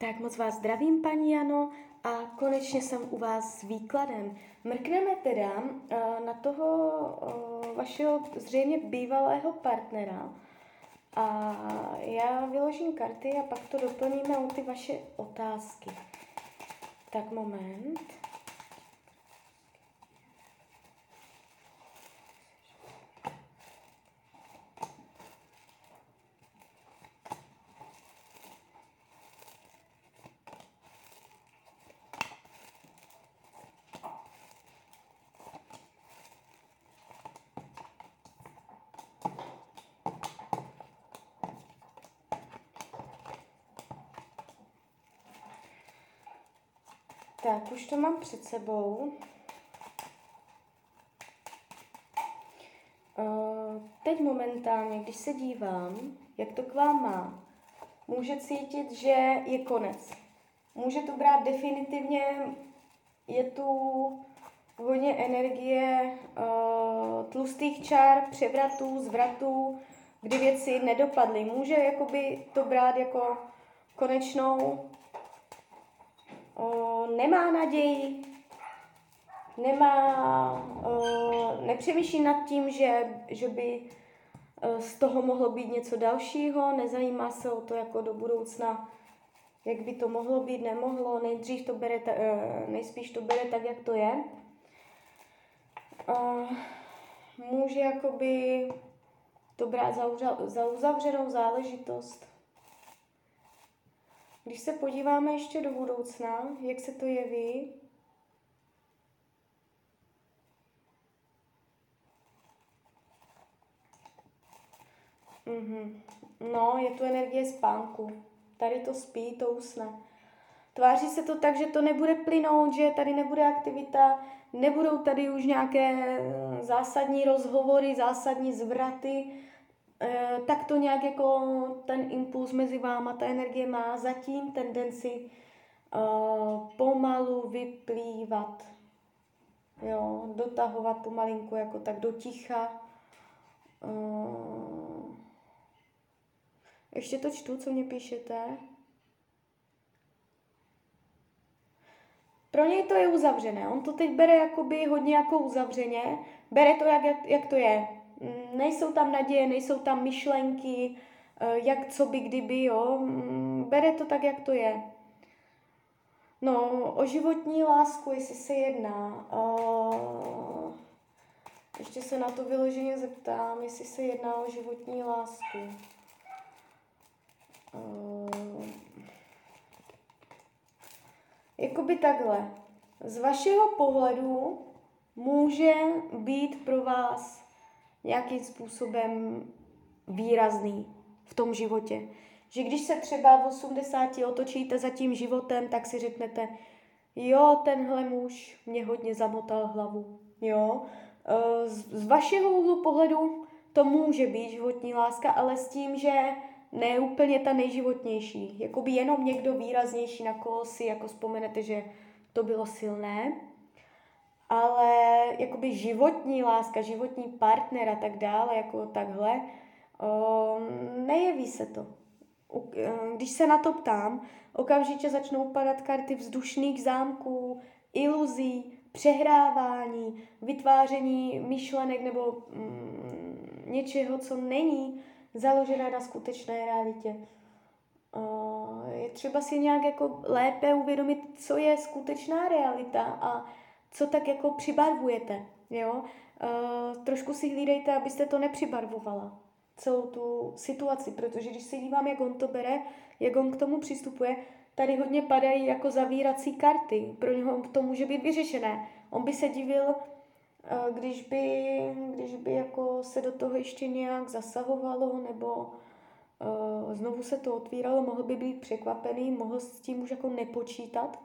Tak moc vás zdravím, paní Jano, a konečně jsem u vás s výkladem. Mrkneme teda uh, na toho uh, vašeho zřejmě bývalého partnera a já vyložím karty a pak to doplníme o ty vaše otázky. Tak moment. Tak, už to mám před sebou. Uh, teď momentálně, když se dívám, jak to k vám má, může cítit, že je konec. Může to brát definitivně, je tu hodně energie uh, tlustých čár, převratů, zvratů, kdy věci nedopadly. Může jakoby to brát jako konečnou o, nemá naději, nemá, o, nepřemýšlí nad tím, že, že by z toho mohlo být něco dalšího, nezajímá se o to jako do budoucna, jak by to mohlo být, nemohlo, nejdřív to bere, ta, nejspíš to bere tak, jak to je. Může jakoby to brát za uzavřenou záležitost. Když se podíváme ještě do budoucna, jak se to jeví, Mm-hmm. No, je tu energie spánku. Tady to spí, to usne. Tváří se to tak, že to nebude plynout, že tady nebude aktivita, nebudou tady už nějaké zásadní rozhovory, zásadní zvraty, Eh, tak to nějak jako ten impuls mezi váma, ta energie má zatím tendenci uh, pomalu vyplývat. Jo, dotahovat pomalinku jako tak do ticha. Uh, ještě to čtu, co mě píšete. Pro něj to je uzavřené. On to teď bere jakoby hodně jako uzavřeně. Bere to, jak, jak, jak to je nejsou tam naděje, nejsou tam myšlenky, eh, jak co by kdyby, jo. Mm, bere to tak, jak to je. No, o životní lásku, jestli se jedná. Uh, ještě se na to vyloženě zeptám, jestli se jedná o životní lásku. Uh, jakoby takhle. Z vašeho pohledu může být pro vás nějakým způsobem výrazný v tom životě. Že když se třeba v 80 otočíte za tím životem, tak si řeknete, jo, tenhle muž mě hodně zamotal hlavu. Jo, e, z vašeho úhlu pohledu to může být životní láska, ale s tím, že ne úplně ta nejživotnější. Jakoby jenom někdo výraznější, na koho si jako vzpomenete, že to bylo silné ale jakoby životní láska, životní partner a tak dále, jako takhle, um, nejeví se to. Eh, když se na to ptám, okamžitě začnou padat karty vzdušných zámků, iluzí, přehrávání, vytváření myšlenek nebo mm, něčeho, co není založené na skutečné realitě. Uh, je třeba si nějak jako lépe uvědomit, co je skutečná realita a co tak jako přibarvujete, jo. Uh, trošku si hlídejte, abyste to nepřibarvovala, celou tu situaci, protože když se dívám, jak on to bere, jak on k tomu přistupuje, tady hodně padají jako zavírací karty, pro něho to může být vyřešené. On by se divil, uh, když by, když by jako se do toho ještě nějak zasahovalo, nebo uh, znovu se to otvíralo, mohl by být překvapený, mohl s tím už jako nepočítat,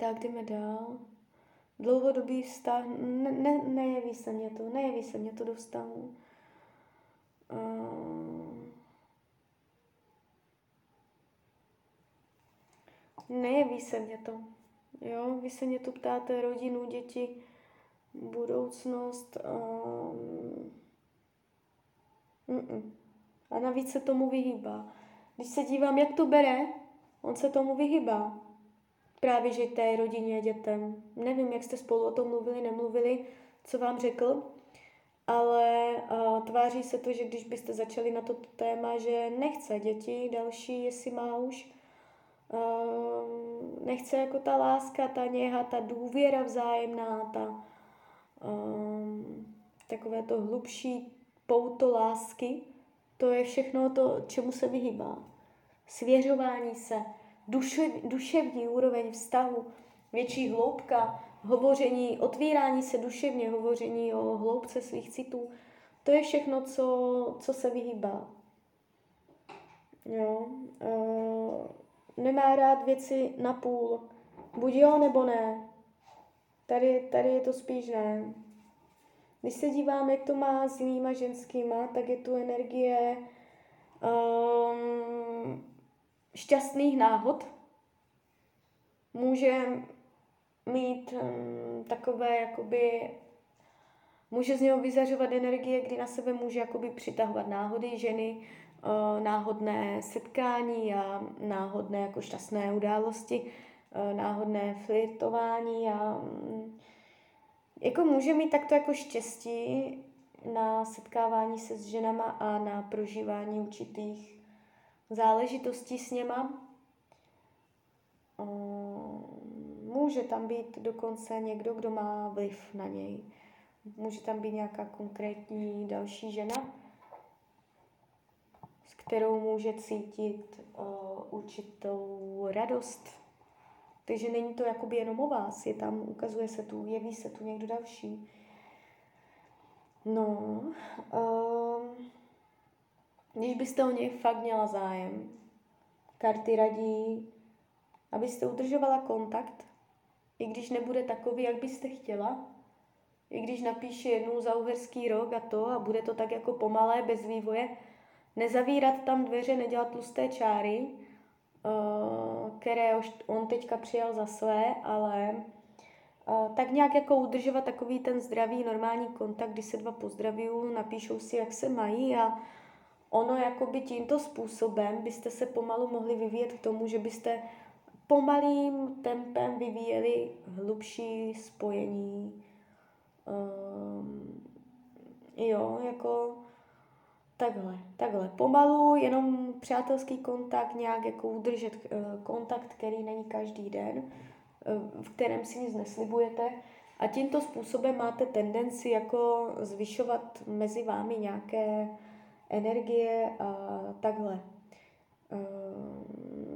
tak jdeme dál. Dlouhodobý vztah, ne, ne, nejeví se mě to, nejeví se mě to do vztahu. Uh, nejeví se mě to. Jo, vy se mě tu ptáte rodinu, děti, budoucnost. Um, mm-mm. A navíc se tomu vyhýbá. Když se dívám, jak to bere, on se tomu vyhybá. Právě, že té rodině, dětem. Nevím, jak jste spolu o tom mluvili, nemluvili, co vám řekl, ale uh, tváří se to, že když byste začali na toto téma, že nechce děti další, jestli má už, uh, nechce jako ta láska, ta něha, ta důvěra vzájemná, ta um, takové to hlubší pouto lásky, to je všechno to, čemu se vyhýbá. Svěřování se, duše, duševní úroveň vztahu, větší hloubka, hovoření, otvírání se duševně, hovoření o hloubce svých citů, to je všechno, co, co se vyhýbá. Jo. E, nemá rád věci na půl. Buď jo, nebo ne. Tady, tady je to spíš ne. Když se dívám, jak to má s jinýma ženskýma, tak je tu energie um, šťastných náhod. Může mít um, takové, jakoby, může z něho vyzařovat energie, kdy na sebe může jakoby přitahovat náhody ženy, uh, náhodné setkání a náhodné jako šťastné události, uh, náhodné flirtování a um, jako může mít takto jako štěstí na setkávání se s ženama a na prožívání určitých záležitostí s něma. Může tam být dokonce někdo, kdo má vliv na něj. Může tam být nějaká konkrétní další žena, s kterou může cítit určitou radost, takže není to jakoby jenom o vás, je tam, ukazuje se tu, jeví se tu někdo další. No, um, když byste o něj fakt měla zájem, karty radí, abyste udržovala kontakt, i když nebude takový, jak byste chtěla, i když napíše jednou za uherský rok a to a bude to tak jako pomalé, bez vývoje, nezavírat tam dveře, nedělat tlusté čáry, Eh, které on teďka přijal za své, ale eh, tak nějak jako udržovat takový ten zdravý, normální kontakt, kdy se dva pozdraví, napíšou si, jak se mají a ono jakoby tímto způsobem byste se pomalu mohli vyvíjet k tomu, že byste pomalým tempem vyvíjeli hlubší spojení. Um, jo, jako Takhle, takhle, pomalu, jenom přátelský kontakt, nějak jako udržet eh, kontakt, který není každý den, eh, v kterém si nic neslibujete a tímto způsobem máte tendenci jako zvyšovat mezi vámi nějaké energie a takhle. Eh,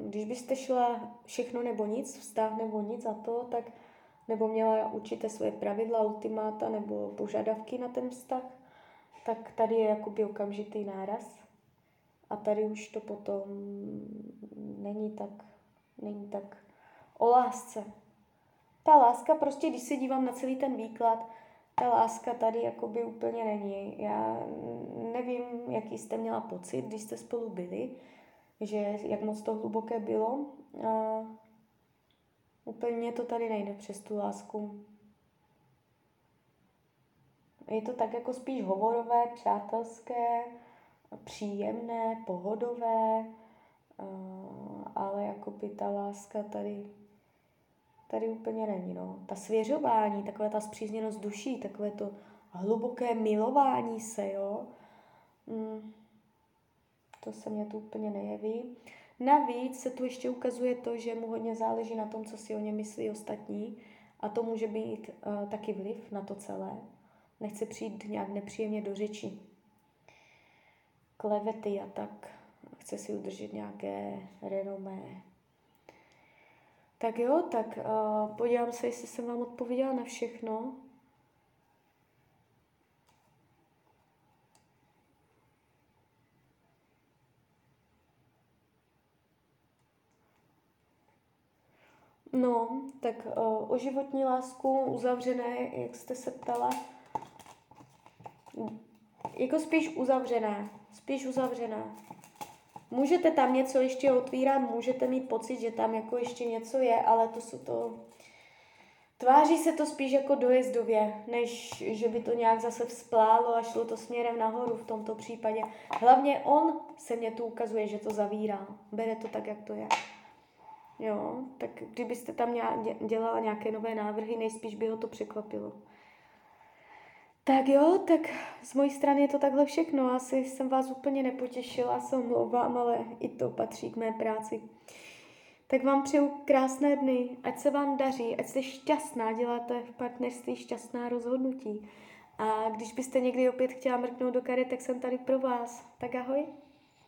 když byste šla všechno nebo nic, vztah nebo nic a to, tak nebo měla určité svoje pravidla, ultimáta nebo požadavky na ten vztah, tak tady je jakoby okamžitý náraz a tady už to potom není tak, není tak o lásce. Ta láska prostě, když se dívám na celý ten výklad, ta láska tady jakoby úplně není. Já nevím, jaký jste měla pocit, když jste spolu byli, že jak moc to hluboké bylo. A úplně to tady nejde přes tu lásku. Je to tak jako spíš hovorové, přátelské, příjemné, pohodové, ale jako by ta láska tady, tady úplně není. No. Ta svěřování, takové ta zpřízněnost duší, takové to hluboké milování se, jo, mm, to se mně tu úplně nejeví. Navíc se tu ještě ukazuje to, že mu hodně záleží na tom, co si o něm myslí ostatní a to může být uh, taky vliv na to celé nechce přijít nějak nepříjemně do řeči. Klevety a tak. Chce si udržet nějaké renomé. Tak jo, tak uh, podívám se, jestli jsem vám odpověděla na všechno. No, tak uh, o životní lásku uzavřené, jak jste se ptala, jako spíš uzavřená. Spíš uzavřená. Můžete tam něco ještě otvírat, můžete mít pocit, že tam jako ještě něco je, ale to jsou to... Tváří se to spíš jako dojezdově, než že by to nějak zase vzplálo a šlo to směrem nahoru v tomto případě. Hlavně on se mě tu ukazuje, že to zavírá. Bere to tak, jak to je. Jo, tak kdybyste tam dělala nějaké nové návrhy, nejspíš by ho to překvapilo. Tak jo, tak z mojí strany je to takhle všechno. Asi jsem vás úplně nepotěšila, se omlouvám, ale i to patří k mé práci. Tak vám přeju krásné dny, ať se vám daří, ať jste šťastná, děláte v partnerství šťastná rozhodnutí. A když byste někdy opět chtěla mrknout do karet, tak jsem tady pro vás. Tak ahoj.